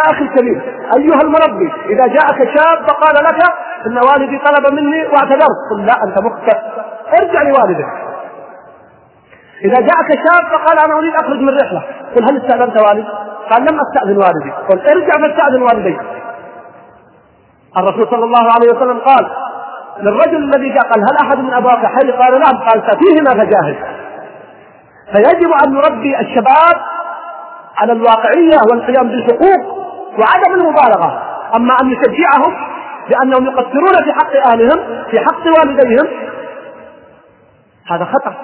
أخي الكريم أيها المربي إذا جاءك شاب فقال لك إن والدي طلب مني واعتذرت. قل لا أنت مخطئ. ارجع لوالدك. إذا جاءك شاب فقال أنا أريد أخرج من رحلة. قل هل استأذنت والدي؟ قال لم أستأذن والدي. قل ارجع فاستأذن والديك. الرسول صلى الله عليه وسلم قال للرجل الذي جاء قال هل أحد من أبواك حي؟ قال نعم. قال ففيهما فجاهد فيجب أن نربي الشباب على الواقعية والقيام بالحقوق. وعدم المبالغة. أما أن نشجعهم بأنهم يقصرون في حق أهلهم في حق والديهم هذا خطأ.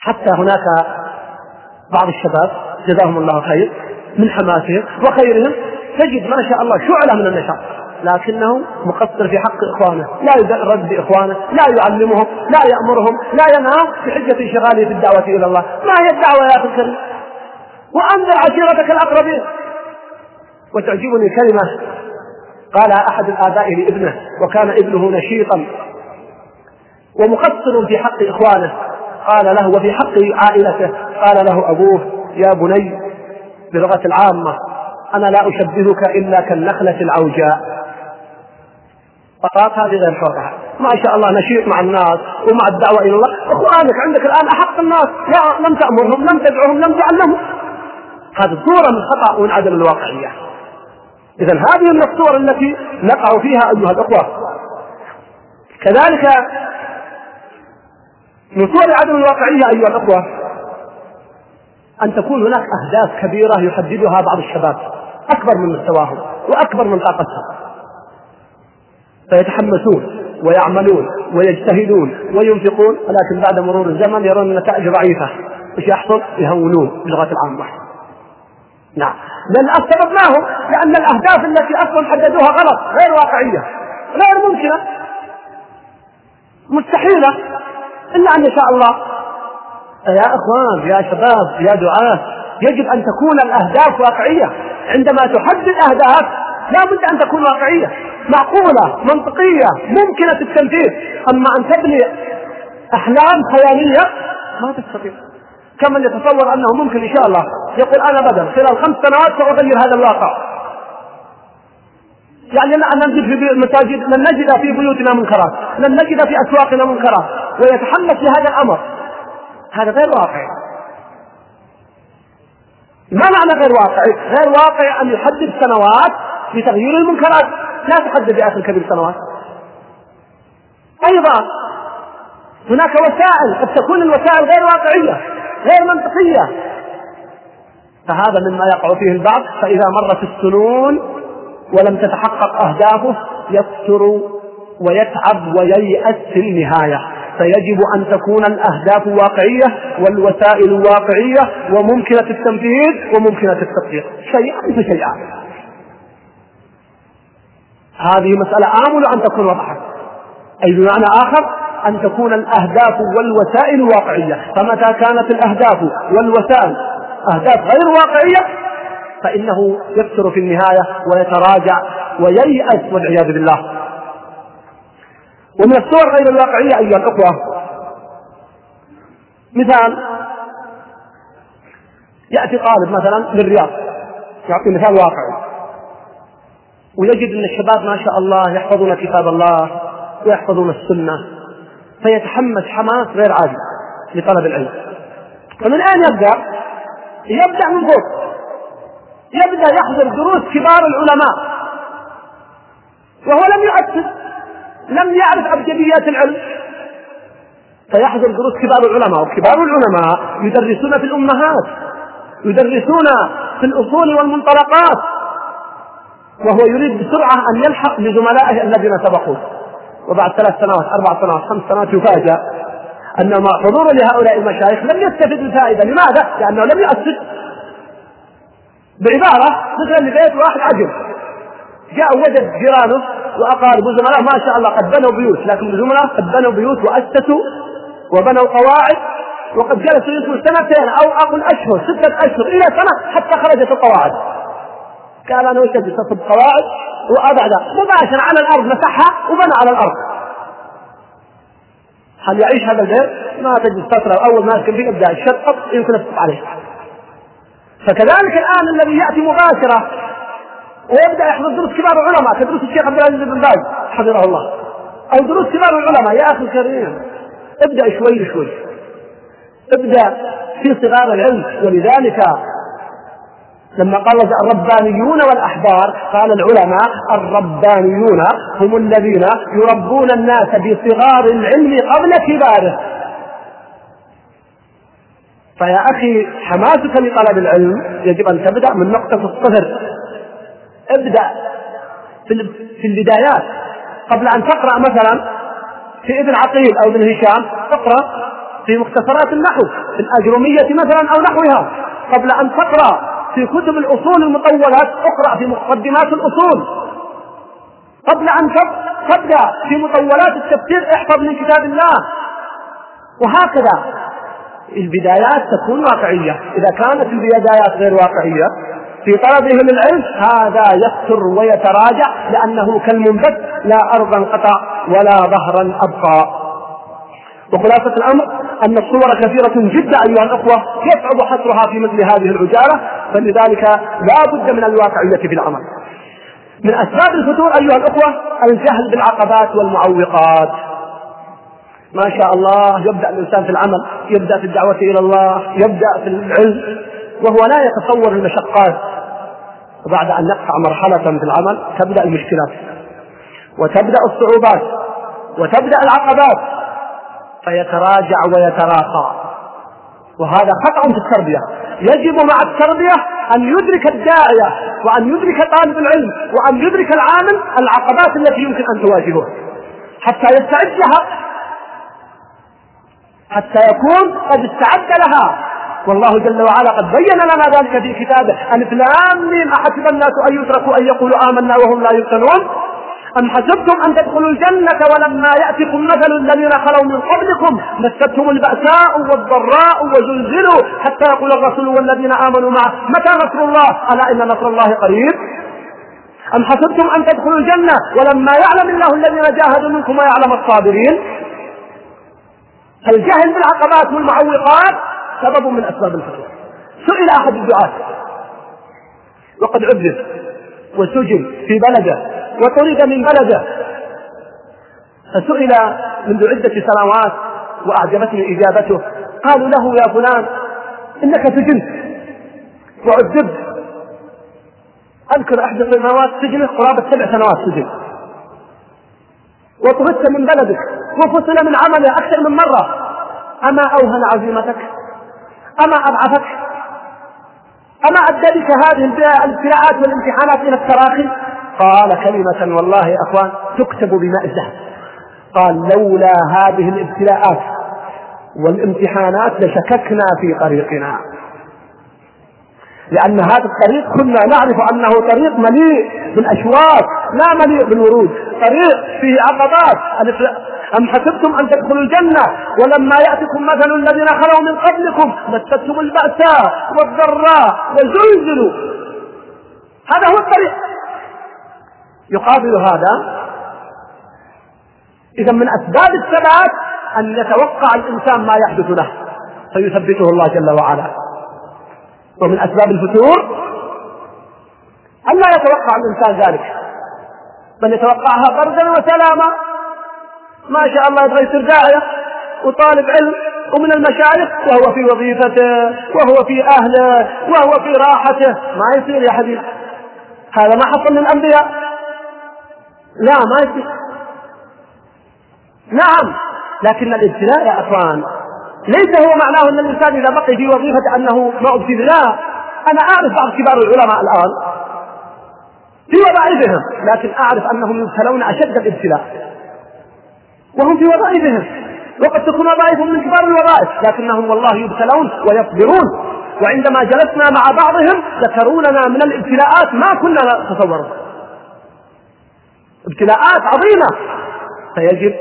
حتى هناك بعض الشباب جزاهم الله خير من حماسهم وخيرهم تجد ما شاء الله شعلة من النشاط. لكنه مقصر في حق إخوانه، لا يرد بإخوانه، لا يعلمهم، لا يأمرهم، لا ينهى بحجة انشغاله في الدعوة إلى الله، ما هي الدعوة يا أخي الكريم؟ وأنذر عشيرتك الأقربين. وتعجبني كلمه قال أحد الآباء لابنه وكان ابنه نشيطا ومقصر في حق إخوانه. قال له وفي حق عائلته. قال له أبوه يا بني بلغة العامة أنا لا أشبهك إلا كالنخلة العوجاء. فقط هذه غير شرطها. ما شاء الله نشيط مع الناس ومع الدعوة إلى الله. إخوانك عندك الآن أحق الناس. لا لم تأمرهم لم تدعوهم لم تعلمهم. هذه صورة من خطأ ومن عدم الواقعية. إذا هذه من الصور التي نقع فيها أيها الأخوة. كذلك من صور عدم الواقعية أيها الأخوة أن تكون هناك أهداف كبيرة يحددها بعض الشباب أكبر من مستواهم وأكبر من طاقتهم. فيتحمسون ويعملون ويجتهدون وينفقون ولكن بعد مرور الزمن يرون النتائج ضعيفة. إيش يحصل؟ يهونون بلغة العامة نعم. لأن السبب ما هو؟ لأن الأهداف التي أصلا حددوها غلط غير واقعية غير ممكنة. مستحيلة. إلا أن يشاء الله. يا إخوان يا شباب يا دعاة يجب أن تكون الأهداف واقعية. عندما تحدد أهداف لا بد أن تكون واقعية. معقولة منطقية ممكنة التنفيذ. أما أن تبني أحلام خيالية ما تستطيع. كمن يتصور أنه ممكن إن شاء الله. يقول أنا بدل خلال خمس سنوات سأغير هذا الواقع. يعني أن نجد في المساجد لن نجد في بيوتنا منكرات لن نجد في أسواقنا منكرات. ويتحمس لهذا الأمر. هذا غير واقعي. ما معنى غير واقعي؟ غير واقعي أن يحدد سنوات لتغيير المنكرات. لا تحدد يا الكبير سنوات. أيضا هناك وسائل قد تكون الوسائل غير واقعية. غير منطقية. فهذا مما يقع فيه البعض فإذا مرت السنون ولم تتحقق أهدافه يكثر ويتعب وييأس في النهاية. فيجب أن تكون الأهداف واقعية والوسائل واقعية وممكنة التنفيذ وممكنة التطبيق. شيئان فشيئان هذه مسألة آمل أن تكون وضحت أي بمعنى آخر؟ أن تكون الأهداف والوسائل واقعية. فمتى كانت الأهداف والوسائل؟ أهداف غير واقعية. فإنه يكثر في النهاية ويتراجع وييأس والعياذ بالله. ومن الصور غير الواقعية أيها الأخوة. مثال يأتي طالب مثلا للرياض. يعطي مثال واقعي. ويجد أن الشباب ما شاء الله يحفظون كتاب الله ويحفظون السنة. فيتحمس حماس غير عادي لطلب العلم. فمن اين يبدأ؟ يبدأ من فوق. يبدأ يحضر دروس كبار العلماء. وهو لم يؤسس لم يعرف أبجديات العلم. فيحضر دروس كبار العلماء. وكبار العلماء يدرسون في الأمهات يدرسون في الأصول والمنطلقات. وهو يريد بسرعة أن يلحق بزملائه الذين سبقوه. وبعد ثلاث سنوات أربع سنوات خمس سنوات يفاجأ أن حضور لهؤلاء المشايخ لم يستفد الفائدة لماذا؟ لأنه لم يؤسس بعبارة مثلا لبيت واحد عجل. جاء وجد جيرانه وأقاربه زملائه ما شاء الله قد بنوا بيوت. لكن الزملاء قد بنوا بيوت وأسسوا وبنوا قواعد. وقد جلسوا يسموا سنتين أو أقل أشهر ستة أشهر إلى سنة حتى خرجت القواعد. قال أنا وش ابي تصب قواعد وابعد مباشرة على الأرض مسحها وبنى على الأرض. هل يعيش هذا البيت؟ ما تجد فترة أول ما يسكن فيه يبدا يشطب يمكن يسقط عليه. فكذلك الآن الذي يأتي مباشرة ويبدأ يحضر دروس كبار العلماء كدروس الشيخ عبد العزيز بن باز حفظه الله. أو دروس كبار العلماء يا أخي الكريم. ابدأ شوي شوي. ابدأ في صغار العلم ولذلك لما قال الربانيون والأحبار قال العلماء الربانيون هم الذين يربون الناس بصغار العلم قبل كباره. فيا أخي حماسك لطلب العلم يجب أن تبدأ من نقطة الصفر. ابدأ في البدايات. قبل أن تقرأ مثلا في ابن عقيل أو ابن هشام اقرأ في مختصرات النحو في الأجرمية مثلا أو نحوها. قبل أن تقرأ في كتب الأصول المطولات اقرأ في مقدمات الأصول. قبل أن تبدأ في مطولات التفسير احفظ من كتاب الله. وهكذا. البدايات تكون واقعية. إذا كانت البدايات غير واقعية في طلبهم العلم هذا يكثر ويتراجع لأنه كالمنبت لا أرضا قطع ولا ظهرا أبقى. وخلاصة الأمر أن الصور كثيرة جدا أيها الأخوة يصعب حصرها في مثل هذه العجالة فلذلك لا بد من الواقعية في العمل. من أسباب الفتور أيها الأخوة الجهل بالعقبات والمعوقات. ما شاء الله يبدأ الإنسان في العمل يبدأ في الدعوة إلى الله يبدأ في العلم وهو لا يتصور المشقات. وبعد أن يقطع مرحلة في العمل تبدأ المشكلات وتبدأ الصعوبات وتبدأ العقبات. فيتراجع ويتراخى. وهذا خطأ في التربية. يجب مع التربية أن يدرك الداعية وأن يدرك طالب العلم وأن يدرك العامل العقبات التي يمكن أن تواجهه. حتى يستعد لها حتى يكون قد استعد لها والله جل وعلا قد بين لنا ذلك في كتابه. ألف لام ميم. أحسب الناس أن يتركوا أن يقولوا آمنا وهم لا يفتنون. أم حسبتم أن تدخلوا الجنة ولما يأتكم مثل الذين خلوا من قبلكم مستهم البأساء والضراء وزلزلوا حتى يقول الرسول والذين آمنوا معه متى نصر الله؟ ألا إن نصر الله قريب. أم حسبتم أن تدخلوا الجنة ولما يعلم الله الذين جاهدوا منكم ويعلم الصابرين؟ فالجهل بالعقبات والمعوقات سبب من أسباب الفتوى سئل أحد الدعاة. وقد عذب وسجن في بلده. وطرد من بلده. فسئل منذ عدة سنوات وأعجبتني إجابته. قالوا له يا فلان إنك سجنت. وعذبت. أذكر إحدى سنوات سجنه قرابة سبع سنوات سجن. وطردت من بلدك. وفصل من عمله أكثر من مرة. أما أوهن عزيمتك؟ أما أضعفك؟ أما أدى بك هذه الابتلاءات والامتحانات إلى التراخي؟ قال كلمة والله يا أخوان تكتب الذهب قال لولا هذه الابتلاءات والامتحانات لشككنا في طريقنا. لأن هذا الطريق كنا نعرف أنه طريق مليء بالأشواك لا مليء بالورود. طريق فيه عقبات أم حسبتم أن تدخلوا الجنة؟ ولما يأتكم مثل الذين خلوا من قبلكم مستهم البأساء والضراء وزلزلوا. هذا هو الطريق. يقابل هذا إذا من أسباب الثبات أن يتوقع الإنسان ما يحدث له فيثبته الله جل وعلا. ومن أسباب الفتور أن لا يتوقع الإنسان ذلك. بل يتوقعها بردا وسلاما ما شاء الله يبغى يصير داعية وطالب علم ومن المشايخ وهو في وظيفته وهو في أهله وهو في راحته ما يصير يا حبيبي. هذا ما حصل للأنبياء. لا ما يصير. نعم لكن الابتلاء يا أخوان ليس هو معناه أن الإنسان إذا بقي في وظيفة أنه ما أبتلي لا. أنا أعرف بعض كبار العلماء الآن في وظائفهم لكن أعرف أنهم يبتلون أشد الابتلاء. وهم في وظائفهم وقد تكون وظائفهم من كبار الوظائف لكنهم والله يبتلون ويصبرون. وعندما جلسنا مع بعضهم ذكروا لنا من الابتلاءات ما كنا نتصوره. ابتلاءات عظيمة. فيجب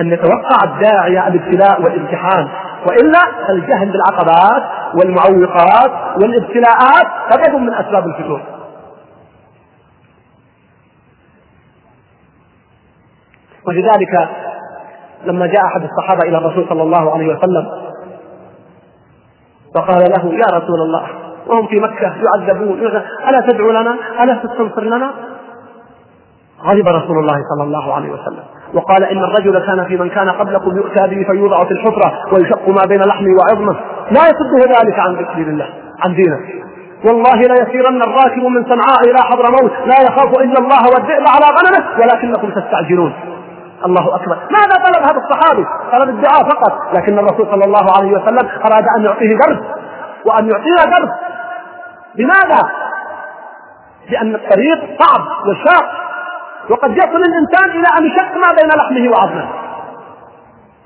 أن يتوقع الداعية الابتلاء والامتحان. وإلا الجهل بالعقبات والمعوقات والابتلاءات سبب من أسباب الفتور. ولذلك لما جاء أحد الصحابة إلى الرسول صلى الله عليه وسلم وقال له يا رسول الله وهم في مكة يعذبون ألا تدعو لنا؟ ألا تستنصر لنا؟ غضب رسول الله صلى الله عليه وسلم. وقال إن الرجل كان في من كان قبلكم يؤتى به فيوضع في الحفرة ويشق ما بين لحمه وعظمه. لا يصده ذلك عن ذكر الله عن دينه. والله ليسيرن الراكب من صنعاء إلى حضرموت لا يخاف إلا الله والذئب على غنمه ولكنكم تستعجلون. الله أكبر. ماذا طلب هذا الصحابي؟ طلب الدعاء فقط. لكن الرسول صلى الله عليه وسلم أراد أن يعطيه درس. وأن يعطينا درس. لماذا؟ لأن الطريق صعب وشاق. وقد يصل الإنسان إلى أن يشق ما بين لحمه وعظمه.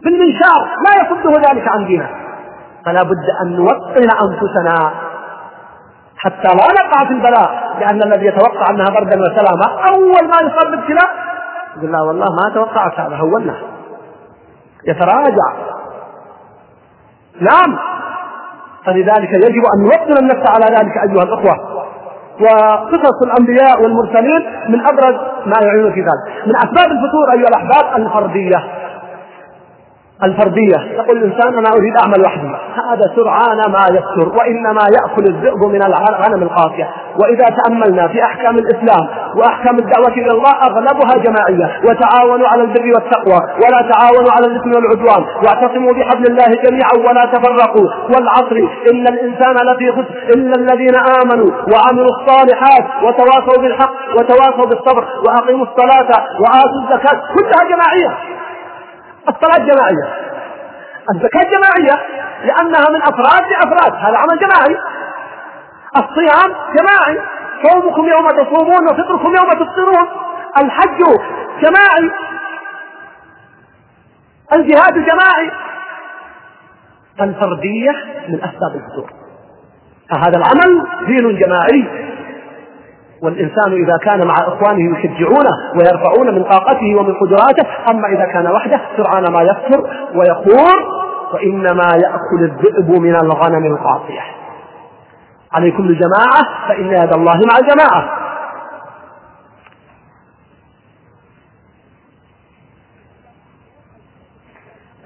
بالمنشار لا يصده ذلك عن دينه. فلا بد أن نوطن أنفسنا حتى لا نقع في البلاء لأن الذي يتوقع أنها بردا وسلاما أول ما يصاب بالابتلاء يقول لا والله ما توقعت هذا هولنا يتراجع. نعم. فلذلك يجب أن نوطن النفس على ذلك أيها الأخوة. وقصص الأنبياء والمرسلين من أبرز ما يعين في ذلك. من أسباب الفتور أيها الأحباب الفردية. الفردية. يقول الإنسان أنا أريد أعمل وحدي. هذا سرعان ما يكثر وإنما يأكل الذئب من الغنم القاسية وإذا تأملنا في أحكام الإسلام وأحكام الدعوة إلى الله أغلبها جماعية. وتعاونوا على البر والتقوى ولا تعاونوا على الإثم والعدوان. واعتصموا بحبل الله جميعا ولا تفرقوا. والعصر إن الإنسان لفي خسر إلا الذين آمنوا وعملوا الصالحات وتواصوا بالحق وتواصوا بالصبر وأقيموا الصلاة وآتوا الزكاة. كلها جماعية. الصلاة جماعية. الزكاة جماعية لأنها من أفراد لأفراد. هذا عمل جماعي. الصيام جماعي. صومكم يوم تصومون وفطركم يوم تفطرون. الحج جماعي. الجهاد جماعي. الفردية من أسباب الفطور. فهذا العمل دين جماعي. والإنسان إذا كان مع إخوانه يشجعونه ويرفعون من طاقته ومن قدراته أما إذا كان وحده سرعان ما يكثر ويقول وإنما يأكل الذئب من الغنم القاطية. عليكم الجماعة فإن يد الله مع الجماعة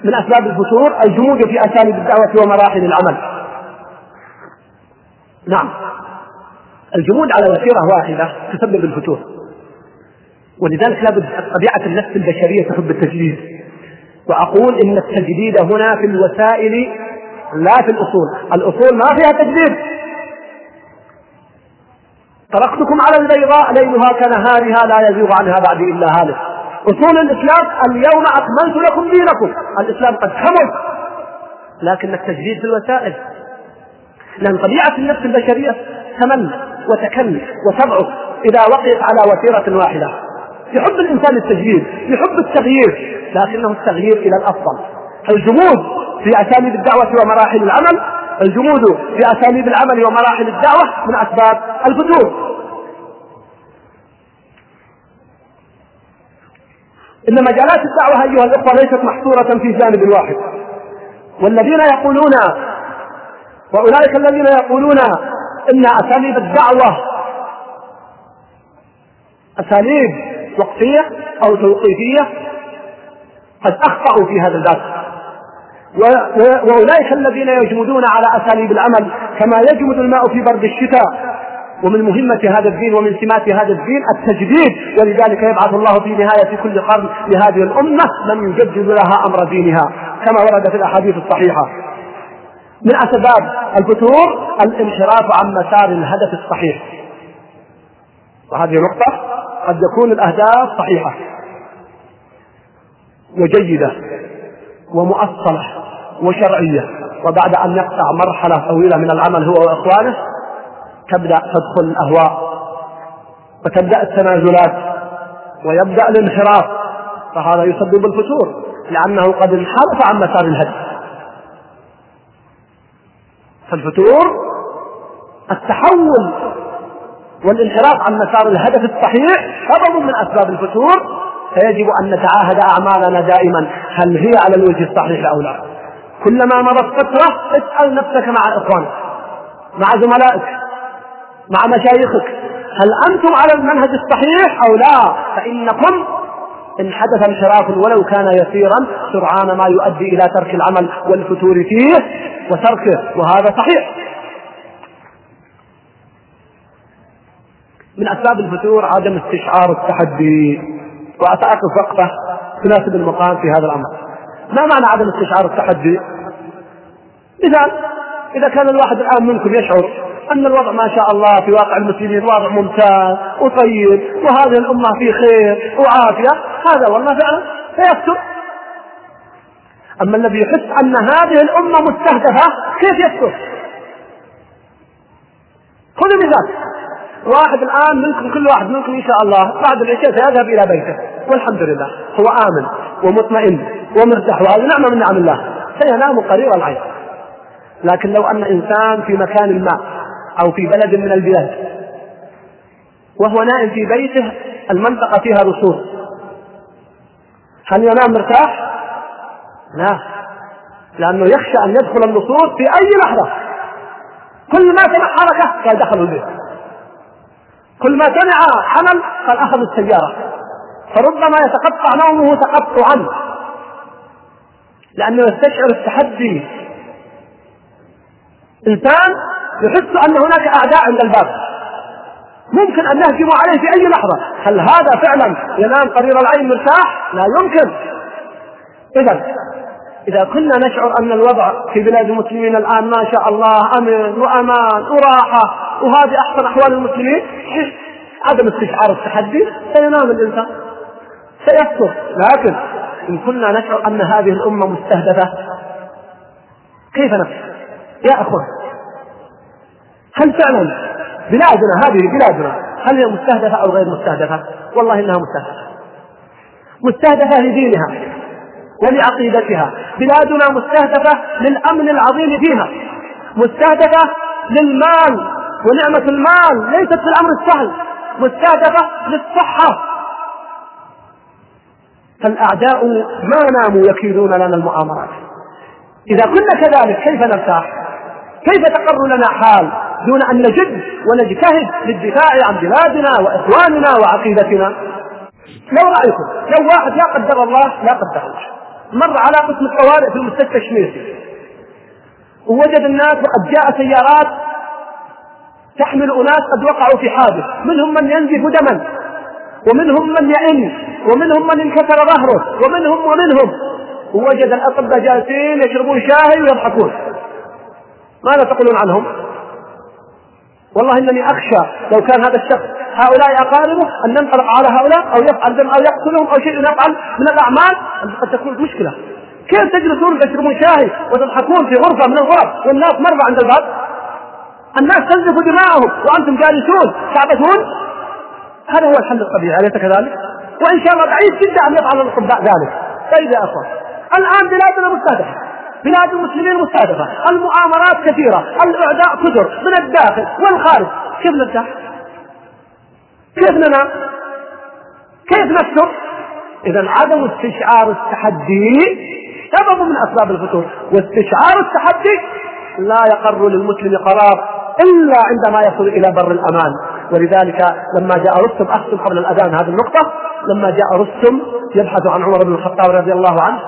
من أسباب الفتور الجمود في أساليب الدعوة ومراحل العمل. نعم. الجمود على وتيرة واحدة تسبب الفتور. ولذلك لابد طبيعة النفس البشرية تحب التجديد وأقول إن التجديد هنا في الوسائل لا في الأصول. الأصول ما فيها تجديد. تركتكم على البيضاء ليلها كنهارها لا يزيغ عنها بعد إلا هالك. أصول الإسلام اليوم أكملت لكم دينكم. الإسلام قد كمل لكن التجديد في الوسائل. لأن طبيعة النفس البشرية تمل. وتكل وتضعف إذا وقف على وتيرة واحدة. يحب الإنسان التجديد يحب التغيير لكنه التغيير إلى الأفضل. الجمود في أساليب الدعوة ومراحل العمل الجمود في أساليب العمل ومراحل الدعوة من أسباب الفتور إن مجالات الدعوة أيها الإخوة ليست محصورة في جانب واحد. والذين يقولون وأولئك الذين يقولون إن أساليب الدعوة. أساليب وقفية أو توقيفية قد أخطأوا في هذا الباب. وأولئك الذين يجمدون على أساليب العمل كما يجمد الماء في برد الشتاء. ومن مهمة هذا الدين ومن سمات هذا الدين التجديد ولذلك يبعث الله في نهاية كل قرن لهذه الأمة من يجدد لها أمر دينها كما ورد في الأحاديث الصحيحة. من أسباب الفتور الانحراف عن مسار الهدف الصحيح. وهذه نقطة قد يكون الأهداف صحيحة وجيدة ومؤصلة وشرعية وبعد أن يقطع مرحلة طويلة من العمل هو وإخوانه تبدأ تدخل الأهواء وتبدأ التنازلات ويبدأ الانحراف فهذا يسبب الفتور لأنه قد انحرف عن مسار الهدف. فالفتور التحول والانحراف عن مسار الهدف الصحيح سبب من أسباب الفتور. فيجب أن نتعاهد أعمالنا دائما هل هي على الوجه الصحيح أو لا؟ كلما مضت فترة اسأل نفسك مع اخوانك مع زملائك مع مشايخك هل أنتم على المنهج الصحيح أو لا؟ فإنكم إن حدث انحراف ولو كان يسيرا سرعان ما يؤدي إلى ترك العمل والفتور فيه وتركه وهذا صحيح. من أسباب الفتور عدم استشعار التحدي. وسأقف وقفة تناسب المقام في هذا الأمر. ما معنى عدم استشعار التحدي؟ مثال إذا كان الواحد الآن منكم يشعر أن الوضع ما شاء الله في واقع المسلمين وضع ممتاز وطيب وهذه الأمة في خير وعافية. هذا والله فعلا فيكتب أما الذي يحس أن هذه الأمة مستهدفة كيف يكتب؟ خذوا مثال واحد الآن منكم كل واحد منكم إن شاء الله بعد العشاء سيذهب إلى بيته. والحمد لله. هو آمن ومطمئن ومرتاح وهذه نعمة من نعم الله. سينام قرير العين لكن لو أن إنسان في مكان ما أو في بلد من البلاد. وهو نائم في بيته المنطقة فيها رسوم. هل ينام مرتاح؟ لا. لأنه يخشى أن يدخل النصوص في أي لحظة. كل ما سمع حركة قال دخلوا البيت. كل ما سمع حمل قال أخذوا السيارة. فربما يتقطع نومه تقطعا. لأنه يستشعر التحدي. إنسان يحس أن هناك أعداء عند الباب. ممكن أن يهجموا عليه في أي لحظة. هل هذا فعلا ينام قرير العين مرتاح؟ لا يمكن. إذا إذا كنا نشعر أن الوضع في بلاد المسلمين الآن ما شاء الله أمن وأمان وراحة وهذه أحسن أحوال المسلمين عدم استشعار التحدي سينام الإنسان. سيكثر لكن إن كنا نشعر أن هذه الأمة مستهدفة كيف نفعل؟ يا أخوان هل فعلا بلادنا هذه بلادنا هل هي مستهدفة أو غير مستهدفة؟ والله إنها مستهدفة. مستهدفة لدينها ولعقيدتها. بلادنا مستهدفة للأمن العظيم فيها. مستهدفة للمال ونعمة المال ليست في الأمر السهل. مستهدفة للصحة. فالأعداء ما ناموا يكيدون لنا المؤامرات. إذا كنا كذلك كيف نرتاح؟ كيف تقر لنا حال؟ دون أن نجد ونجتهد للدفاع عن بلادنا وإخواننا وعقيدتنا. لو رأيكم لو واحد لا قدر الله لا قدر الله. مر على قسم الطوارئ في المستشفى الشميسي. ووجد الناس وقد جاء سيارات تحمل أناس قد وقعوا في حادث. منهم من ينزف دما ومنهم من يئن ومنهم من انكسر ظهره ومنهم ومنهم. ووجد الأطباء جالسين يشربون شاي ويضحكون. ماذا تقولون عنهم؟ والله إنني أخشى لو كان هذا الشخص هؤلاء أقاربه أن ننطلق على هؤلاء أو يفعل دم أو يقتلهم أو شيء يفعل من الأعمال. قد تكون مشكلة. كيف تجلسون تشربون شاي وتضحكون في غرفة من الغرف والناس مرضى عند الباب؟ الناس تنزف دماءهم وأنتم جالسون. تعبثون هذا هو الحل الطبيعي أليس كذلك؟ وإن شاء الله بعيد جدا أن يفعل الاطباء ذلك. طيب يا أخوان الآن بلادنا مستهدفة. بلاد المسلمين مستهدفة المؤامرات كثيرة الأعداء كثر من الداخل والخارج كيف نرتاح؟ كيف ننام؟ كيف نكتب؟ إذا عدم استشعار التحدي سبب من أسباب الفتور واستشعار التحدي لا يقر للمسلم قرار إلا عندما يصل إلى بر الأمان ولذلك لما جاء رستم أختم قبل الأذان هذه النقطة لما جاء رستم يبحث عن عمر بن الخطاب رضي الله عنه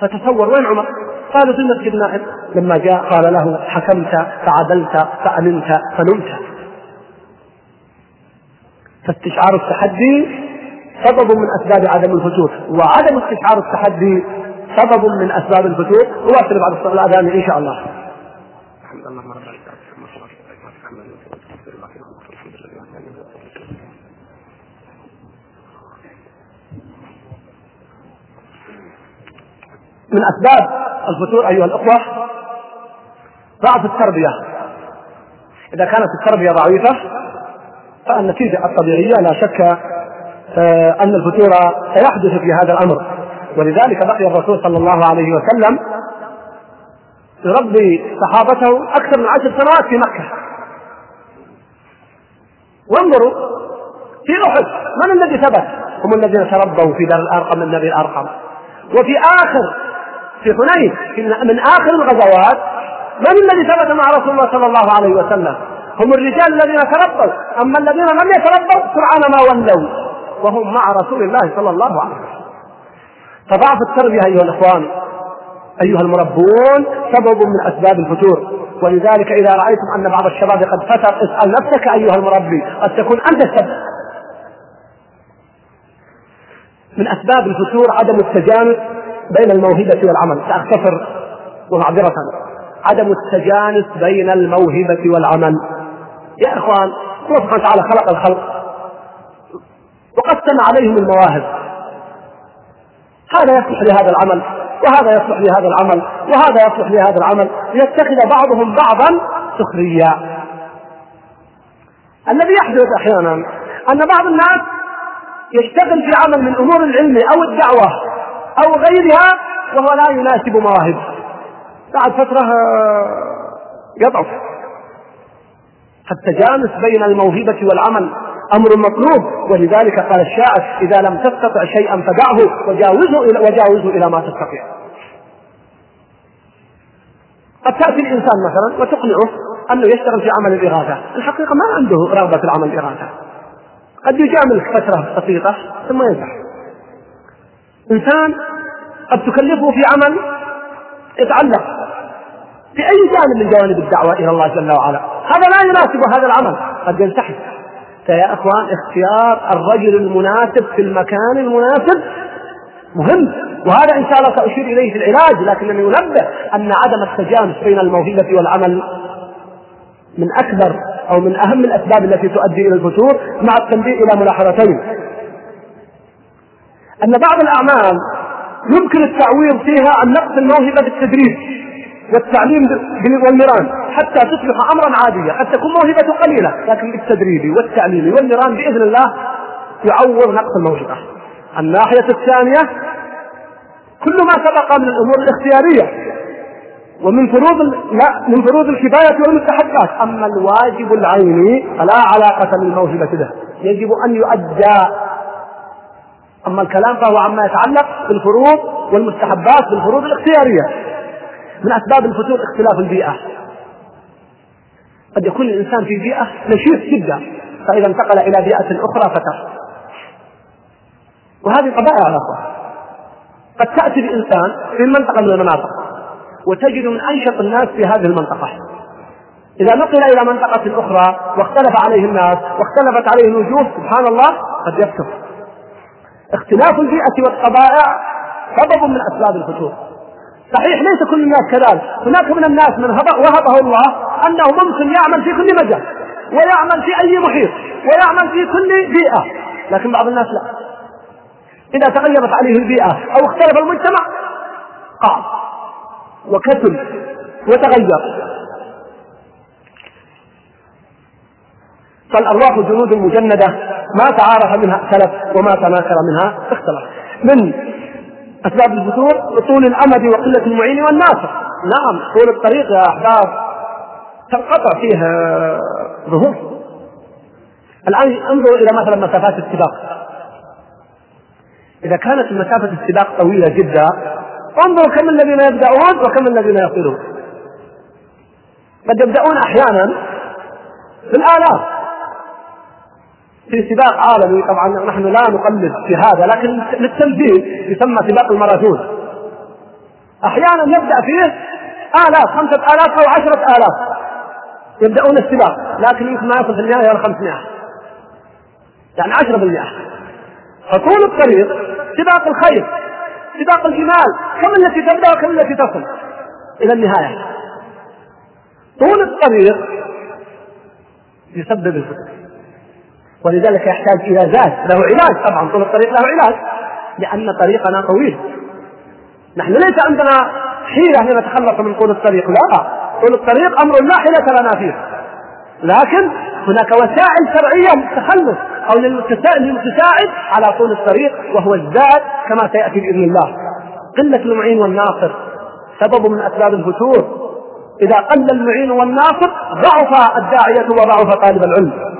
فتصور وين عمر؟ قالوا في المسجد نائم لما جاء قال له حكمت فعدلت فأمنت فنمت. فاستشعار التحدي سبب من أسباب عدم الفتور وعدم استشعار التحدي سبب من أسباب الفتور وأسر بعد الأذان إن شاء الله. من أسباب الفتور أيها الأخوة ضعف التربية. إذا كانت التربية ضعيفة فالنتيجة الطبيعية لا شك آه، أن الفتور سيحدث في هذا الأمر. ولذلك بقي الرسول صلى الله عليه وسلم يربي صحابته أكثر من عشر سنوات في مكة. وانظروا في أحد من الذي ثبت؟ هم الذين تربوا في دار الأرقم النبي الأرقم. وفي آخر في حنين. من آخر الغزوات من الذي ثبت مع رسول الله صلى الله عليه وسلم؟ هم الرجال الذين تربوا. أما الذين لم يتربوا سرعان ما ولوا. وهم مع رسول الله صلى الله عليه وسلم. فضعف التربية أيها الإخوان. أيها المربون سبب من أسباب الفتور. ولذلك إذا رأيتم أن بعض الشباب قد فتر اسأل نفسك أيها المربي قد تكون أنت السبب. من أسباب الفتور عدم التجانس بين الموهبة والعمل سأختصر ومعذرة عدم التجانس بين الموهبة والعمل. يا إخوان الله سبحانه وتعالى خلق الخلق وقسم عليهم المواهب. هذا يصلح لهذا العمل وهذا يصلح لهذا العمل وهذا يصلح لهذا العمل. ليتخذ بعضهم بعضا سخريا. الذي يحدث أحيانا أن بعض الناس يشتغل في عمل من أمور العلم أو الدعوة. أو غيرها وهو لا يناسب مواهبه بعد فترة يضعف التجانس بين الموهبة والعمل أمر مطلوب ولذلك قال الشاعر إذا لم تستطع شيئا فدعه وجاوزه إلى وجاوزه إلى ما تستطيع. قد تأتي الإنسان مثلا وتقنعه أنه يشتغل في عمل الاغاثه، الحقيقة ما عنده رغبة في العمل الاغاثه. قد يجاملك فترة بسيطة ثم ينسح. إنسان قد تكلفه في عمل يتعلق في اي جانب من جوانب الدعوة إلى الله جل وعلا، هذا لا يناسب هذا العمل، قد ينسحب فيا إخوان اختيار الرجل المناسب في المكان المناسب مهم. وهذا إن شاء الله سأشير إليه في العلاج لكنني أنبه أن عدم التجانس بين الموهبة والعمل من أكبر أو من أهم الأسباب التي تؤدي إلى الفتور مع التنبيه إلى ملاحظتين. أن بعض الأعمال يمكن التعويض فيها عن نقص الموهبة بالتدريب والتعليم والمران حتى تصبح امرا عاديا قد تكون موهبة قليلة لكن بالتدريب والتعليم والمران بإذن الله يعوض نقص الموهبة. الناحية الثانية كل ما سبق من الأمور الاختيارية ومن فروض لا من فروض الكفاية والمستحقات أما الواجب العيني فلا علاقة للموهبة به يجب أن يؤدى أما الكلام فهو عما يتعلق بالفروض والمستحبات بالفروض الاختيارية. من أسباب الفتور اختلاف البيئة. قد يكون الإنسان في بيئة نشيط جدا فإذا انتقل إلى بيئة أخرى فتر. وهذه طبائع يا قد تأتي بانسان في منطقة من المناطق وتجد من أنشط الناس في هذه المنطقة. إذا نقل إلى منطقة أخرى واختلف عليه الناس واختلفت عليه الوجوه سبحان الله قد يفتر اختلاف البيئة والطبائع سبب من أسباب الفتور. صحيح ليس كل الناس كذلك. هناك من الناس من وهبه الله أنه ممكن يعمل في كل مجال ويعمل في أي محيط ويعمل في كل بيئة لكن بعض الناس لا. إذا تغيرت عليه البيئة أو اختلف المجتمع قام وكتل وتغير. فالأرواح جنود مجندة ما تعارف منها اختلف وما تناكر منها اختلف. من أسباب الفتور طول الأمد وقلة المعين والناصر. نعم طول الطريق يا أحباب تنقطع فيه ظهور الآن انظروا إلى مثلا مسافات السباق. إذا كانت مسافة السباق طويلة جدا انظروا كم الذين يبدأون وكم الذين يصلون. قد يبدأون أحيانا في الآلاف في سباق عالمي. طبعا نحن لا نقلد في هذا لكن للتمثيل يسمى سباق الماراثون. أحيانا يبدأ فيه آلاف خمسة آلاف أو عشرة آلاف يبدأون السباق لكن يمكن ما يصل في النهاية إلى 500 يعني 10% فطول الطريق سباق الخيل سباق الجمال كم التي تبدأ وكم التي تصل إلى النهاية. طول الطريق يسبب الفتن ولذلك يحتاج إلى ذات له علاج طبعا طول الطريق له علاج لأن طريقنا طويل. نحن ليس عندنا حيلة لنتخلص من طول الطريق لا طول الطريق أمر لا حيلة لنا فيه. لكن هناك وسائل شرعية للتخلص أو للمتساعد على طول الطريق وهو الزاد كما سيأتي بإذن الله. قلة المعين والناصر سبب من أسباب الفتور إذا قل المعين والناصر ضعف الداعية وضعف طالب العلم.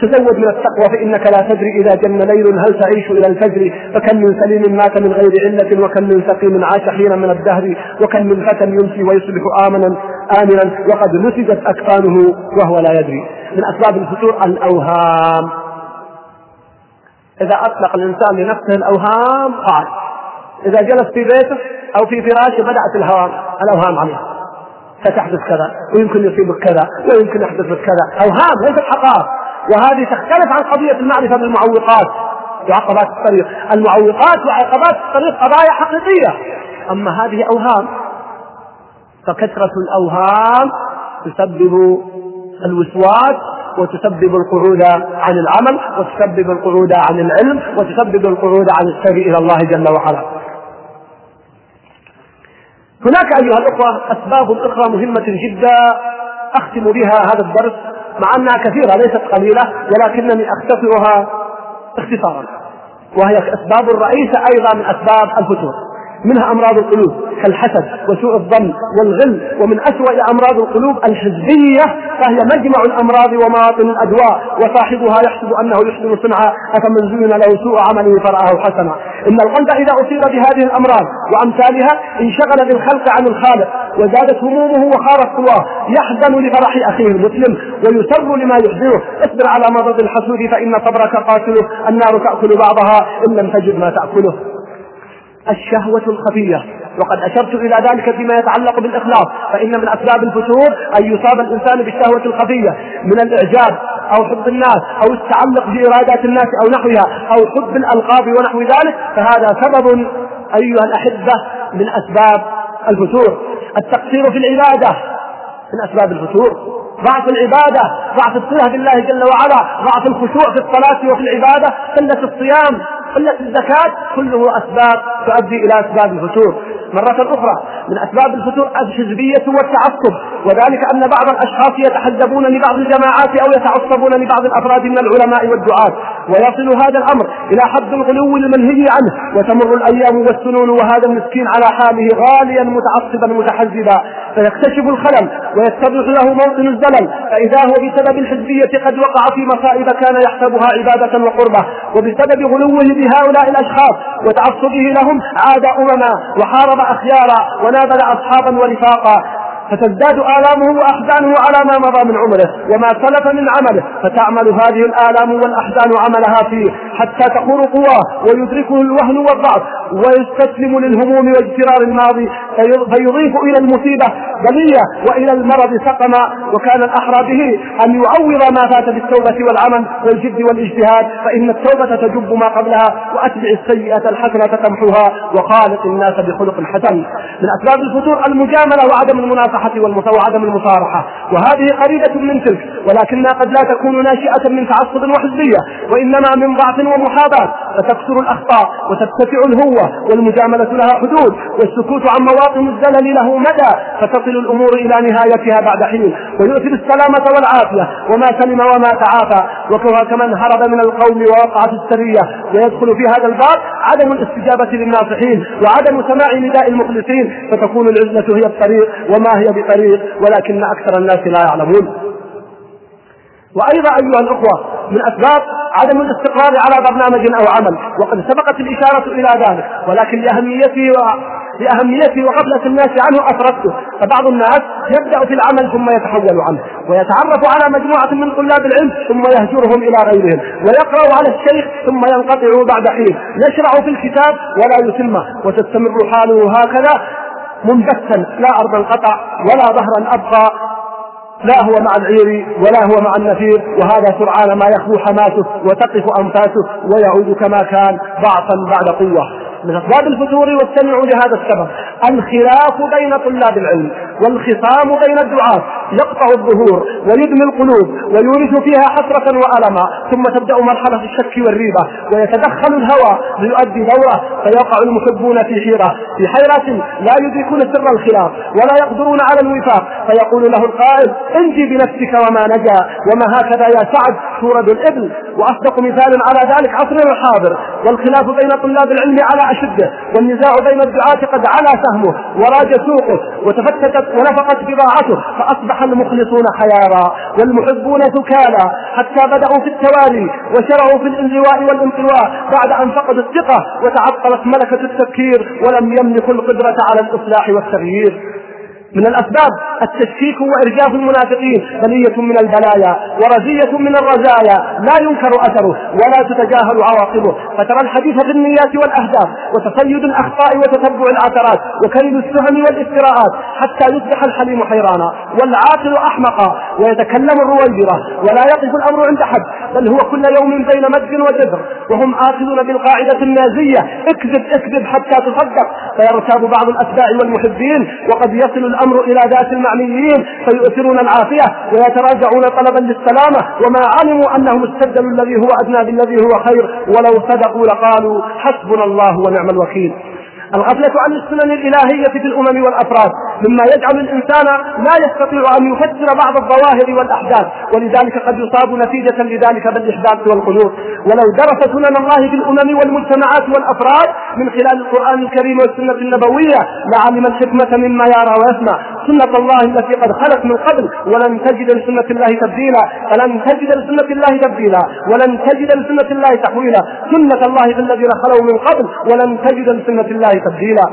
تزود من التقوى فإنك لا تدري إذا جن ليل هل تعيش إلى الفجر. فكم من سليم مات من غير علة وكم من سقيم عاش حينا من الدهر وكم من فتى يمسي ويصبح آمنا آمنا. وقد نسجت أكفانه وهو لا يدري. من أسباب الفتور الأوهام. إذا أطلق الإنسان لنفسه الأوهام قال إذا جلس في بيته أو في فراشه بدأت الهوام. الأوهام عليه ستحدث كذا ويمكن يصيبك كذا ويمكن يحدث لك كذا. أوهام ليست حقائق. وهذه تختلف عن قضية المعرفة بالمعوقات وعقبات الطريق. المعوقات وعقبات الطريق قضايا حقيقية. أما هذه أوهام فكثرة الأوهام تسبب الوسواس وتسبب القعود عن العمل وتسبب القعود عن العلم وتسبب القعود عن السير إلى الله جل وعلا. هناك أيها الأخوة أسباب أخرى مهمة جدا أختم بها هذا الدرس مع أنها كثيرة ليست قليلة ولكنني أختصرها اختصارا. وهي الأسباب الرئيسة أيضا من أسباب الفتور. منها أمراض القلوب كالحسد وسوء الظن والغل ومن أسوأ أمراض القلوب الحزبية فهي مجمع الأمراض ومواطن الأدواء وصاحبها يحسب أنه يحسن صنعا أفمن زين له سوء عمله فرآه حسنا. إن القلب إذا أصيب بهذه الأمراض وأمثالها انشغل بالخلق عن الخالق وزادت همومه وخارت قواه يحزن لفرح أخيه المسلم ويسر لما يحزنه. اصبر على مرض الحسود فإن صبرك قاتله النار تأكل بعضها إن لم تجد ما تأكله. الشهوة الخفية. وقد أشرت إلى ذلك فيما يتعلق بالإخلاص. فإن من أسباب الفتور أن يصاب الإنسان بالشهوة الخفية من الإعجاب أو حب الناس أو التعلق بإرادات الناس أو نحوها أو حب الألقاب ونحو ذلك فهذا سبب أيها الأحبة من أسباب الفتور. التقصير في العبادة من أسباب الفتور. ضعف العبادة ضعف الصلة بالله جل وعلا ضعف الخشوع في الصلاة وفي العبادة قلة الصيام. قلة الزكاة كله أسباب تؤدي إلى أسباب الفتور. مرة أخرى من أسباب الفتور الحزبية والتعصب. وذلك أن بعض الأشخاص يتحزبون لبعض الجماعات أو يتعصبون لبعض الأفراد من العلماء والدعاة. ويصل هذا الأمر إلى حد الغلو المنهي عنه وتمر الأيام والسنون وهذا المسكين على حاله غاليا متعصبا متحزبا. فيكتشف الخلل ويتضح له موطن الزلل. فإذا هو بسبب الحزبية قد وقع في مصائب كان يحسبها عبادة وقربة. وبسبب غلوه بهؤلاء الأشخاص وتعصبه لهم عاد أمما وحارب أخيارا ونابل أصحابا ورفاقا فتزداد آلامه وأحزانه على ما مضى من عمره وما سلف من عمله فتعمل هذه الآلام والأحزان عملها فيه حتى تخور قواه ويدركه الوهن والضعف. ويستسلم للهموم واجترار الماضي فيضيف إلى المصيبة بلية وإلى المرض سقما. وكان الأحرى به أن يعوض ما فات بالتوبة والعمل والجد والاجتهاد فإن التوبة تجب ما قبلها وأتبع السيئة الحسنة تمحوها. وخالق الناس بخلق حسن. من أسباب الفتور المجاملة وعدم المنافحة المصافحة وعدم المصارحة. وهذه قريبة من تلك ولكنها قد لا تكون ناشئة من تعصب وحزبية وإنما من ضعف ومحاباة. فتكثر الأخطاء وتتسع الهوة والمجاملة لها حدود والسكوت عن مواطن الزلل له مدى فتصل الأمور إلى نهايتها بعد حين. ويؤثر السلامة والعافية وما سلم وما تعافى وكما كمن هرب من القوم ووقع في السرية. ويدخل في هذا الباب عدم الاستجابة للناصحين وعدم سماع نداء المخلصين. فتكون العزلة هي الطريق وما هي بطريق ولكن أكثر الناس لا يعلمون. وأيضا أيها الأخوة من أسباب عدم الاستقرار على برنامج أو عمل. وقد سبقت الإشارة إلى ذلك. ولكن لأهميته و... لأهميته وغفلة الناس عنه أفردته فبعض الناس يبدأ في العمل ثم يتحول عنه. ويتعرف على مجموعة من طلاب العلم ثم يهجرهم إلى غيرهم. ويقرأ على الشيخ ثم ينقطع بعد حين. يشرع في الكتاب ولا يتمه وتستمر حاله هكذا منبثا. لا أرضا قطع ولا ظهرا أبقى. لا هو مع العير ولا هو مع النفير وهذا سرعان ما يخبو حماسه وتقف أنفاسه ويعود كما كان ضعفا بعد قوة. من أسباب الفتور واستمعوا لهذا السبب. الخلاف بين طلاب العلم والخصام بين الدعاة. يقطع الظهور ويدمي القلوب ويورث فيها حسرة وألما ثم تبدأ مرحلة الشك والريبة ويتدخل الهوى ليؤدي دوره. فيقع المحبون في حيرة في حيرة لا يدركون سر الخلاف ولا يقدرون على الوفاق. فيقول له القائل انجي بنفسك وما نجا وما هكذا يا سعد تورد الإبل. وأصدق مثال على ذلك عصرنا الحاضر. والخلاف بين طلاب العلم على أشده والنزاع بين الدعاة قد علا سهمه وراج سوقه وتفتتت ونفقت بضاعته فأصبح المخلصون حيارى والمحبون ثكالا حتى بدأوا في التوالي وشرعوا في الانزواء والانطواء بعد أن فقدوا الثقة وتعطلت ملكة التفكير ولم يملكوا القدرة على الإصلاح والتغيير. من الأسباب التشكيك وإرجاف المنافقين بلية من البلايا ورزية من الرزايا لا ينكر أثره ولا تتجاهل عواقبه. فترى الحديث في النيات والأهداف وتصيد الأخطاء وتتبع العثرات وكيد السهم والافتراءات حتى يصبح الحليم حيرانا. والعاقل أحمقا ويتكلم الرويبرة ولا يقف الأمر عند حد بل هو كل يوم بين مد وجزر وهم آخذون بالقاعدة النازية اكذب اكذب حتى تصدق. فيرتاب بعض الأتباع والمحبين وقد يصل الأمر إلى ذات المعنيين فيؤثرون العافية ويتراجعون طلبا للسلامة وما علموا أنهم استبدلوا الذي هو أدنى بالذي هو خير ولو صدقوا لقالوا حسبنا الله ونعم الوكيل. الغفلة عن السنن الإلهية في الأمم والأفراد مما يجعل الإنسان لا يستطيع أن يفسر بعض الظواهر والأحداث ولذلك قد يصاب نتيجة لذلك بالإحداث والقنوط ولو درس سنن الله في الأمم والمجتمعات والأفراد من خلال القرآن الكريم والسنة النبوية. لعلم الحكمة مما يرى ويسمع. سنة الله التي قد خلت من قبل. ولن تجد لسنة الله تبديلا. فلن تجد لسنة الله تبديلا. ولن تجد لسنة الله تحويلا. سنة الله في الذين خلوا من قبل. ولن تجد لسنة الله تبديلا.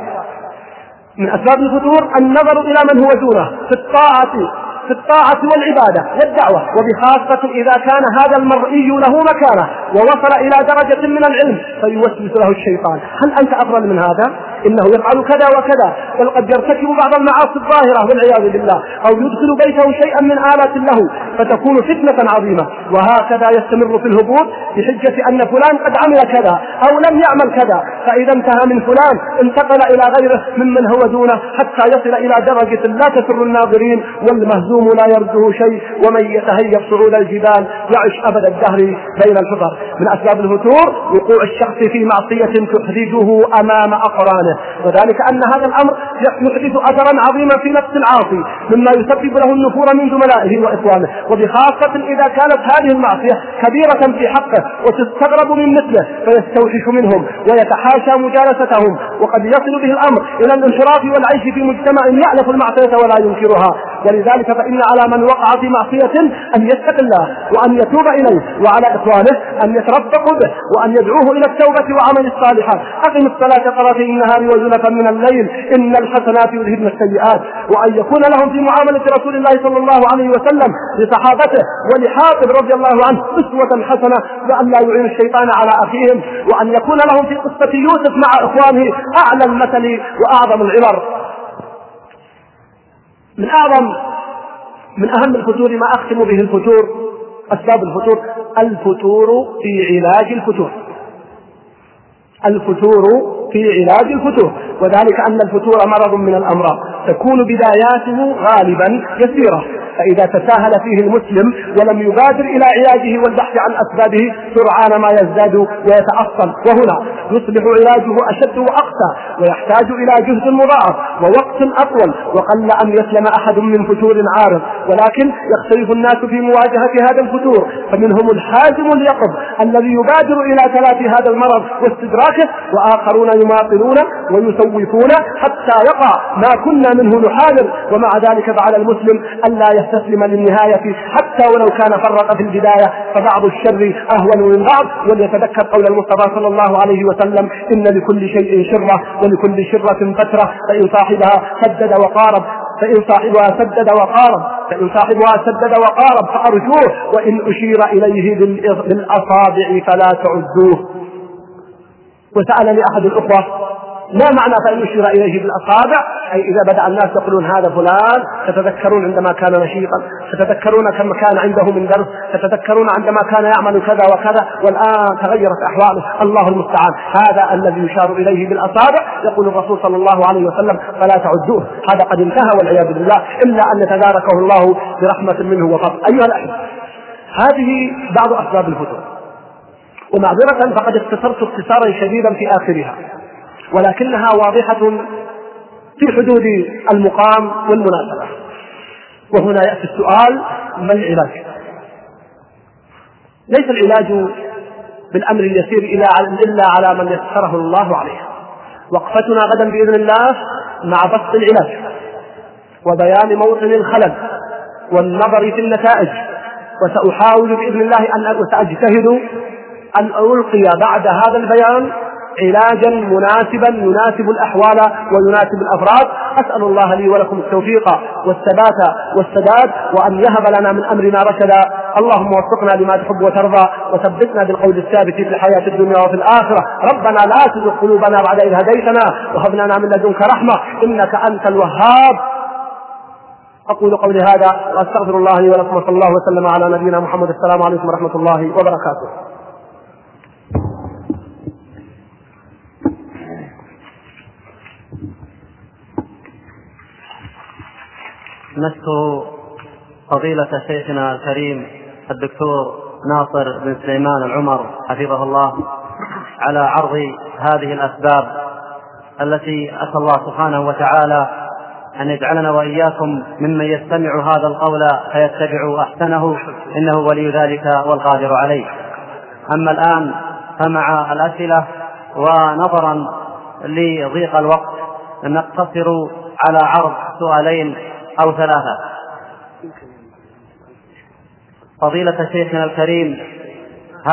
من أسباب الفتور النظر إلى من هو دونه. في الطاعة في الطاعة والعبادة والدعوة وبخاصة إذا كان هذا المرئي له مكانة ووصل إلى درجة من العلم فيوسوس له الشيطان. هل أنت أفضل من هذا؟ إنه يفعل كذا وكذا بل قد يرتكب بعض المعاصي الظاهرة والعياذ بالله أو يدخل بيته شيئا من آلات له فتكون فتنة عظيمة. وهكذا يستمر في الهبوط بحجة أن فلان قد عمل كذا أو لم يعمل كذا. فإذا انتهى من فلان انتقل إلى غيره ممن هو دونه حتى يصل إلى درجة لا تسر الناظرين والمهزوم. المهزوم لا يرده شيء ومن يتهيب صعود الجبال يعش أبد الدهر بين الفطر من أسباب الفتور وقوع الشخص في معصية تحرجه أمام أقرانه. وذلك أن هذا الأمر يحدث أثرا عظيما في نفس العاصي مما يسبب له النفور من زملائه وإخوانه. وبخاصة إذا كانت هذه المعصية كبيرة في حقه وتستغرب من مثله فيستوحش منهم ويتحاشى مجالستهم. وقد يصل به الأمر إلى الانحراف والعيش في مجتمع يألف المعصية ولا ينكرها. ولذلك فإن على من وقع في معصية أن يتق الله وأن يتوب إليه وعلى إخوانه أن يترفقوا به وأن يدعوه إلى التوبة وعمل الصالحات. أقم الصلاة طرفي النهار وزلفا من الليل. إن الحسنات يذهبن السيئات. وأن يكون لهم في معاملة رسول الله صلى الله عليه وسلم لصحابته ولحاطب رضي الله عنه أسوة حسنة. بأن لا يعين الشيطان على أخيهم. وأن يكون لهم في قصة يوسف مع إخوانه أعلى المثل وأعظم العبر. من أعظم من أهم الفتور ما أختم به الفتور أسباب الفتور الفتور في علاج الفتور الفتور في علاج الفتور وذلك أن الفتور مرض من الأمراض تكون بداياته غالبا يسيرة. فإذا تساهل فيه المسلم ولم يبادر إلى علاجه والبحث عن أسبابه سرعان ما يزداد ويتأصل. وهنا يصبح علاجه أشد وأقسى ويحتاج إلى جهد مضاعف ووقت أطول وقل أن يسلم أحد من فتور عارض. ولكن يختلف الناس في مواجهة هذا الفتور. فمنهم الحازم اليقظ الذي يبادر إلى تلافي هذا المرض واستدراكه وآخرون يماطلون ويسوفون حتى يقع ما كنا منه نحاذر. ومع ذلك فعلى المسلم ألا يستسلم للنهاية حتى ولو كان فرط في البداية فبعض الشر أهون من بعض. وليتذكر قول المصطفى صلى الله عليه وسلم إن لكل شيء شرة ولكل شرة فترة. فإن صاحبها سدد وقارب. فإن صاحبها سدد وقارب. فإن صاحبها سدد وقارب. فأرجوه. وإن أشير إليه بالأصابع فلا تعدوه. وسألني أحد الأخوة ما معنى فإن يشير إليه بالأصابع أي إذا بدأ الناس يقولون هذا فلان تتذكرون عندما كان نشيطا تتذكرون كم كان عنده من درس تتذكرون عندما كان يعمل كذا وكذا والآن تغيرت أحواله. الله المستعان. هذا الذي يشار إليه بالأصابع يقول الرسول صلى الله عليه وسلم فلا تعدوه. هذا قد انتهى والعياذ بالله. إلا أن يتداركه الله برحمة منه وفضل. أيها الأحبة هذه بعض أسباب الفتور ومعذرة فقد اختصرت اختصارا شديدا في آخرها. ولكنها واضحة في حدود المقام والمناسبة. وهنا يأتي السؤال ما العلاج؟ ليس العلاج بالأمر اليسير إلا على من يسره الله عليه. وقفتنا غدا بإذن الله مع بسط العلاج وبيان موطن الخلل والنظر في النتائج. وسأحاول بإذن الله أن وسأجتهد أن ألقي بعد هذا البيان علاجا مناسبا يناسب الأحوال ويناسب الأفراد. أسأل الله لي ولكم التوفيق والثبات والسداد وأن يهب لنا من أمرنا رشدا. اللهم وفقنا لما تحب وترضى وثبتنا بالقول الثابت في الحياة الدنيا وفي الآخرة. ربنا لا تزغ قلوبنا بعد إذ هديتنا. وهب لنا من لدنك رحمة. إنك أنت الوهاب. أقول قولي هذا وأستغفر الله لي ولكم وصلى الله وسلم على نبينا محمد. السلام عليكم ورحمة الله وبركاته. نشكر فضيلة شيخنا الكريم الدكتور ناصر بن سليمان العمر حفظه الله على عرض هذه الأسباب التي أسأل الله سبحانه وتعالى أن يجعلنا وإياكم ممن يستمع هذا القول فيتبع أحسنه إنه ولي ذلك والقادر عليه. أما الآن فمع الأسئلة ونظرا لضيق الوقت نقتصر على عرض سؤالين أو ثلاثة. فضيلة شيخنا الكريم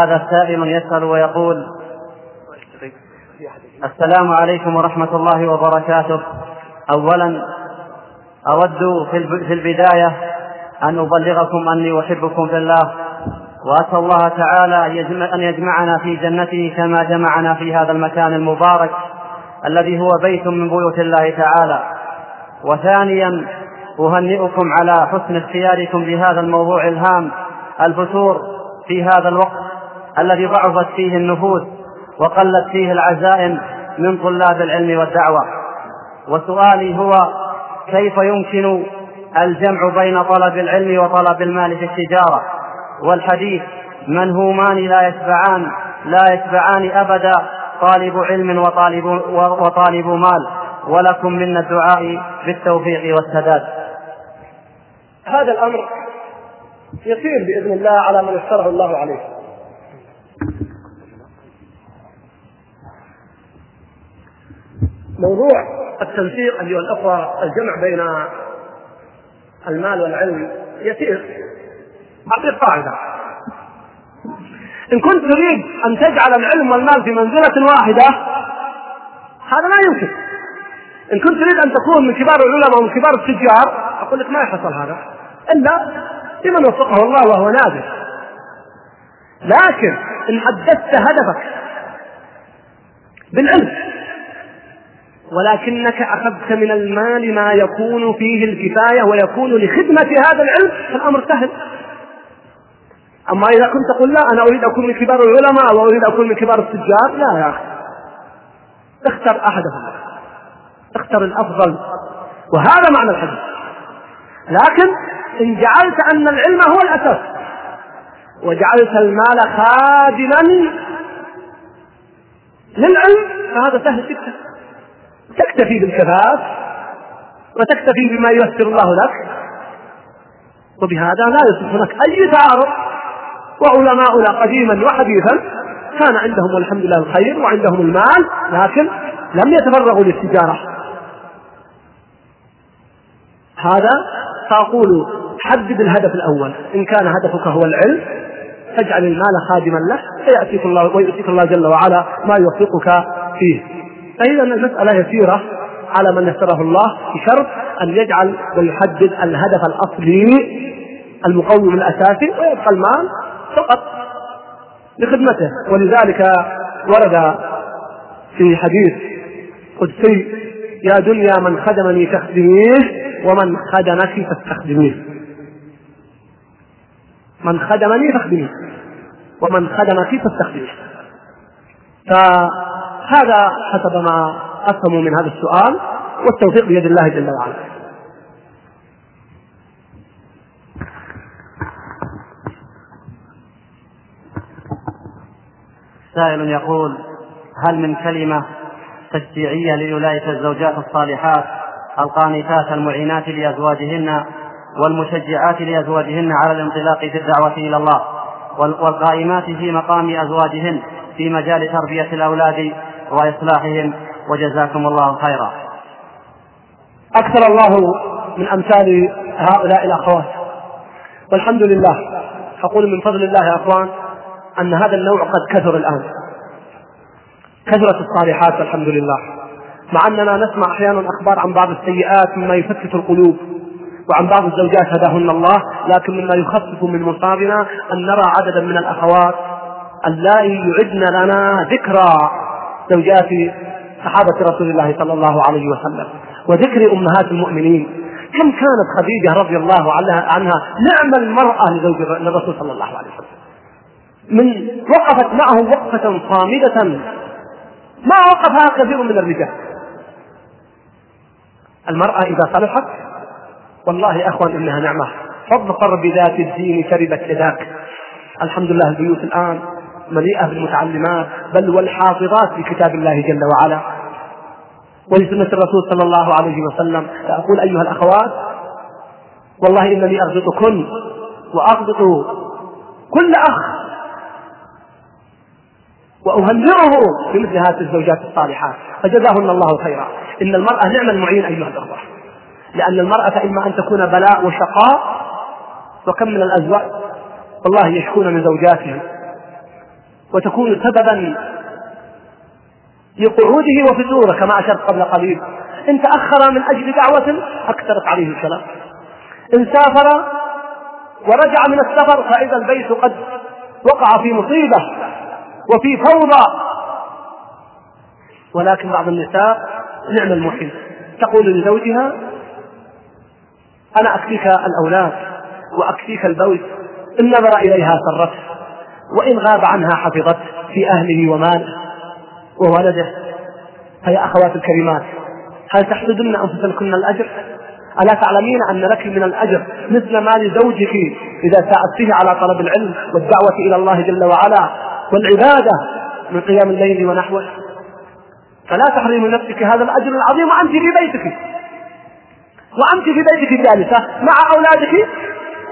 هذا السائل يسأل ويقول السلام عليكم ورحمة الله وبركاته. أولا أود في البداية أن أبلغكم أني أحبكم في الله وأسأل الله تعالى أن يجمعنا في جنته كما جمعنا في هذا المكان المبارك الذي هو بيت من بيوت الله تعالى. وثانيا أهنئكم على حسن اختياركم لهذا الموضوع الهام الفتور في هذا الوقت الذي ضعفت فيه النفوس وقلت فيه العزائم من طلاب العلم والدعوة. وسؤالي هو كيف يمكن الجمع بين طلب العلم وطلب المال في التجارة؟ والحديث منهومان لا يشبعان لا يشبعان أبدا طالب علم وطالب, وطالب مال ولكم منا الدعاء بالتوفيق والسداد. هذا الأمر يسير بإذن الله على من يسره الله عليه. موضوع التنسيق أيها الأخوة الجمع بين المال والعلم يسير. أعطيك قاعدة إن كنت تريد أن تجعل العلم والمال في منزلة واحدة هذا لا يمكن. إن كنت تريد أن تكون من كبار العلماء ومن كبار التجار أقول لك ما يحصل هذا. إلا لمن وفقه الله وهو نادر لكن إن حددت هدفك بالعلم ولكنك أخذت من المال ما يكون فيه الكفاية ويكون لخدمة هذا العلم فالأمر سهل. أما إذا كنت تقول لا أنا أريد أكون من كبار العلماء وأريد أكون من كبار التجار لا يا أخي. اختر أحدهم. اختر الأفضل. وهذا معنى الحديث. لكن إن جعلت أن العلم هو الأساس وجعلت المال خادما للعلم فهذا سهل جدا. تكتفي بالكفاف وتكتفي بما ييسر الله لك وبهذا لا يصبح هناك أي تعارض. وعلماؤنا قديما وحديثا كان عندهم والحمد لله الخير وعندهم المال لكن لم يتفرغوا للتجارة. هذا فأقول حدد الهدف الأول. إن كان هدفك هو العلم فاجعل المال خادما له فيأتيك الله ويؤتيك الله جل وعلا ما يوفقك فيه. فإذا المسألة يسيرة على من يسره الله بشرط أن يجعل ويحدد الهدف الأصلي المقوم الأساسي ويبقى المال فقط لخدمته. ولذلك ورد في حديث قدسي يا دنيا من خدمني فاخدميه ومن خدمك فاستخدميه من خدمني فاخدميه ومن خدمك فاستخدميه هذا حسب ما أفهموا من هذا السؤال والتوفيق بيد الله جل وعلا. سائل يقول هل من كلمة تشجيعية لأولئك الزوجات الصالحات القانتات المعينات لأزواجهن والمشجعات لأزواجهن على الانطلاق في الدعوة إلى الله والقائمات في مقام أزواجهن في مجال تربية الأولاد وإصلاحهم. وجزاكم الله خيرا. أكثر الله من أمثال هؤلاء الأخوات. والحمد لله أقول من فضل الله يا أخوان أن هذا النوع قد كثر الآن. كثرة الصالحات والحمد لله. مع أننا نسمع أحيانا أخبار عن بعض السيئات مما يفتت القلوب وعن بعض الزوجات هداهن الله لكن مما يخفف من مصابنا أن نرى عددا من الأخوات اللائي يعدن لنا ذكرى زوجات صحابة رسول الله صلى الله عليه وسلم وذكر أمهات المؤمنين. كم كانت خديجة رضي الله عنها نعم المرأة لزوج الرسول صلى الله عليه وسلم. من وقفت معه وقفة صامدة. ما وقفها كثير من الرجال. المرأة إذا صلحت والله أخوان إنها نعمة. فاظفر بذات الدين شربت يداك. الحمد لله البيوت الآن مليئة بالمتعلمات بل والحافظات لكتاب الله جل وعلا. ولسنة الرسول صلى الله عليه وسلم أقول أيها الأخوات والله إنني أغبطكن وأغبط كل أخ. وأهنئه بمثل هذه الزوجات الصالحات. فجزاهن الله خيرا. إن المرأة نعم المعين أيها الأخوة. لأن المرأة إما أن تكون بلاء وشقاء وكم من الأزواج والله يشكون من زوجاتهم وتكون سببا لقعوده وفتوره كما أشرت قبل قليل. إن تأخر من أجل دعوة أكثرت عليه الكلام إن سافر ورجع من السفر فإذا البيت قد وقع في مصيبة وفي فوضى. ولكن بعض النساء نعم المحيط. تقول لزوجها أنا أكفيك الأولاد وأكفيك البوت إن نظر إليها سرته وإن غاب عنها حفظته في أهله وماله وولده. فيا أخوات الكريمات هل تحسدن أنفسكن الأجر؟ ألا تعلمين أن لك من الأجر مثل ما لزوجك إذا ساعدته على طلب العلم والدعوة إلى الله جل وعلا والعبادة من قيام الليل ونحوه؟ فلا تحرمي نفسك هذا الأجر العظيم وأنت في بيتك. وأنت في بيتك جالسة مع أولادك.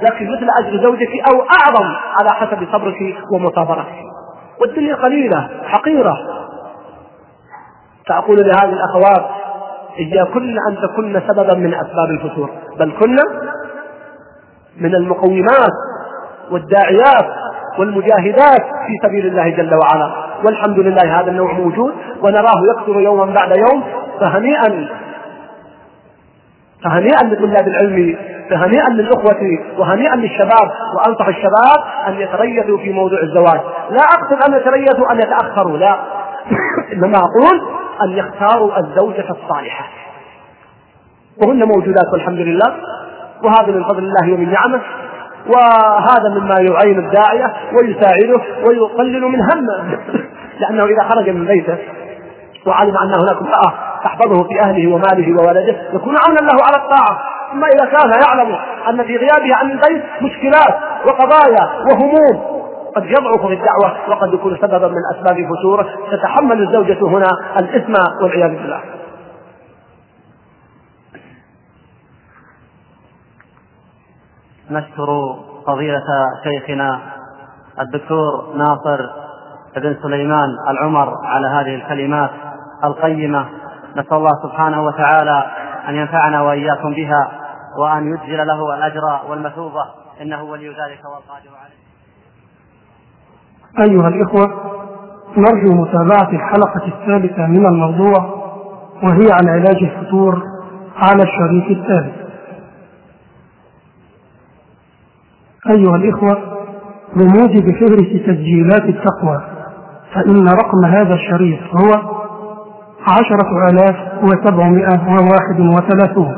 لكن مثل أجر زوجك أو أعظم على حسب صبرك ومصابرتك والدنيا قليلة حقيرة. فأقول لهذه الأخوات إياكن أن تكن سببا من أسباب الفتور. بل كن من المقومات والداعيات والمجاهدات في سبيل الله جل وعلا. والحمد لله هذا النوع موجود ونراه يكثر يوما بعد يوم فهنيئا فهنيئا لطلاب العلم فهنيئا للإخوة وهنيئا للشباب وأنصح الشباب أن يتريثوا في موضوع الزواج. لا أقصد أن يتريثوا أن يتأخروا لا. إنما أقول أن يختاروا الزوجة الصالحة. وهن موجودات والحمد لله. وهذا من فضل الله ومن نعمه. وهذا مما يعين الداعية ويساعده ويقلل من همه. لأنه إذا خرج من بيته وعلم أن هناك امرأة تحفظه في أهله وماله وولده يكون عونا له على الطاعة. أما إذا كان يعلم أن في غيابه عن البيت مشكلات وقضايا وهموم قد يضعف في الدعوة وقد يكون سببا من أسباب فتوره تتحمل الزوجة هنا الإثم والعياذ بالله. نشكر فضيلة شيخنا الدكتور ناصر بن سليمان العمر على هذه الكلمات القيمة. نسأل الله سبحانه وتعالى أن ينفعنا وإياكم بها وأن يجزل له الأجر والمثوبة. إنه ولي ذلك والقادر عليه. أيها الإخوة نرجو متابعة الحلقة الثالثة من الموضوع وهي عن علاج الفتور على الشريط الثالث. أيها الإخوة بموجب فهرس تسجيلات التقوى فإن رقم هذا الشريط هو عشرة آلاف وسبعمائة وواحد وثلاثون.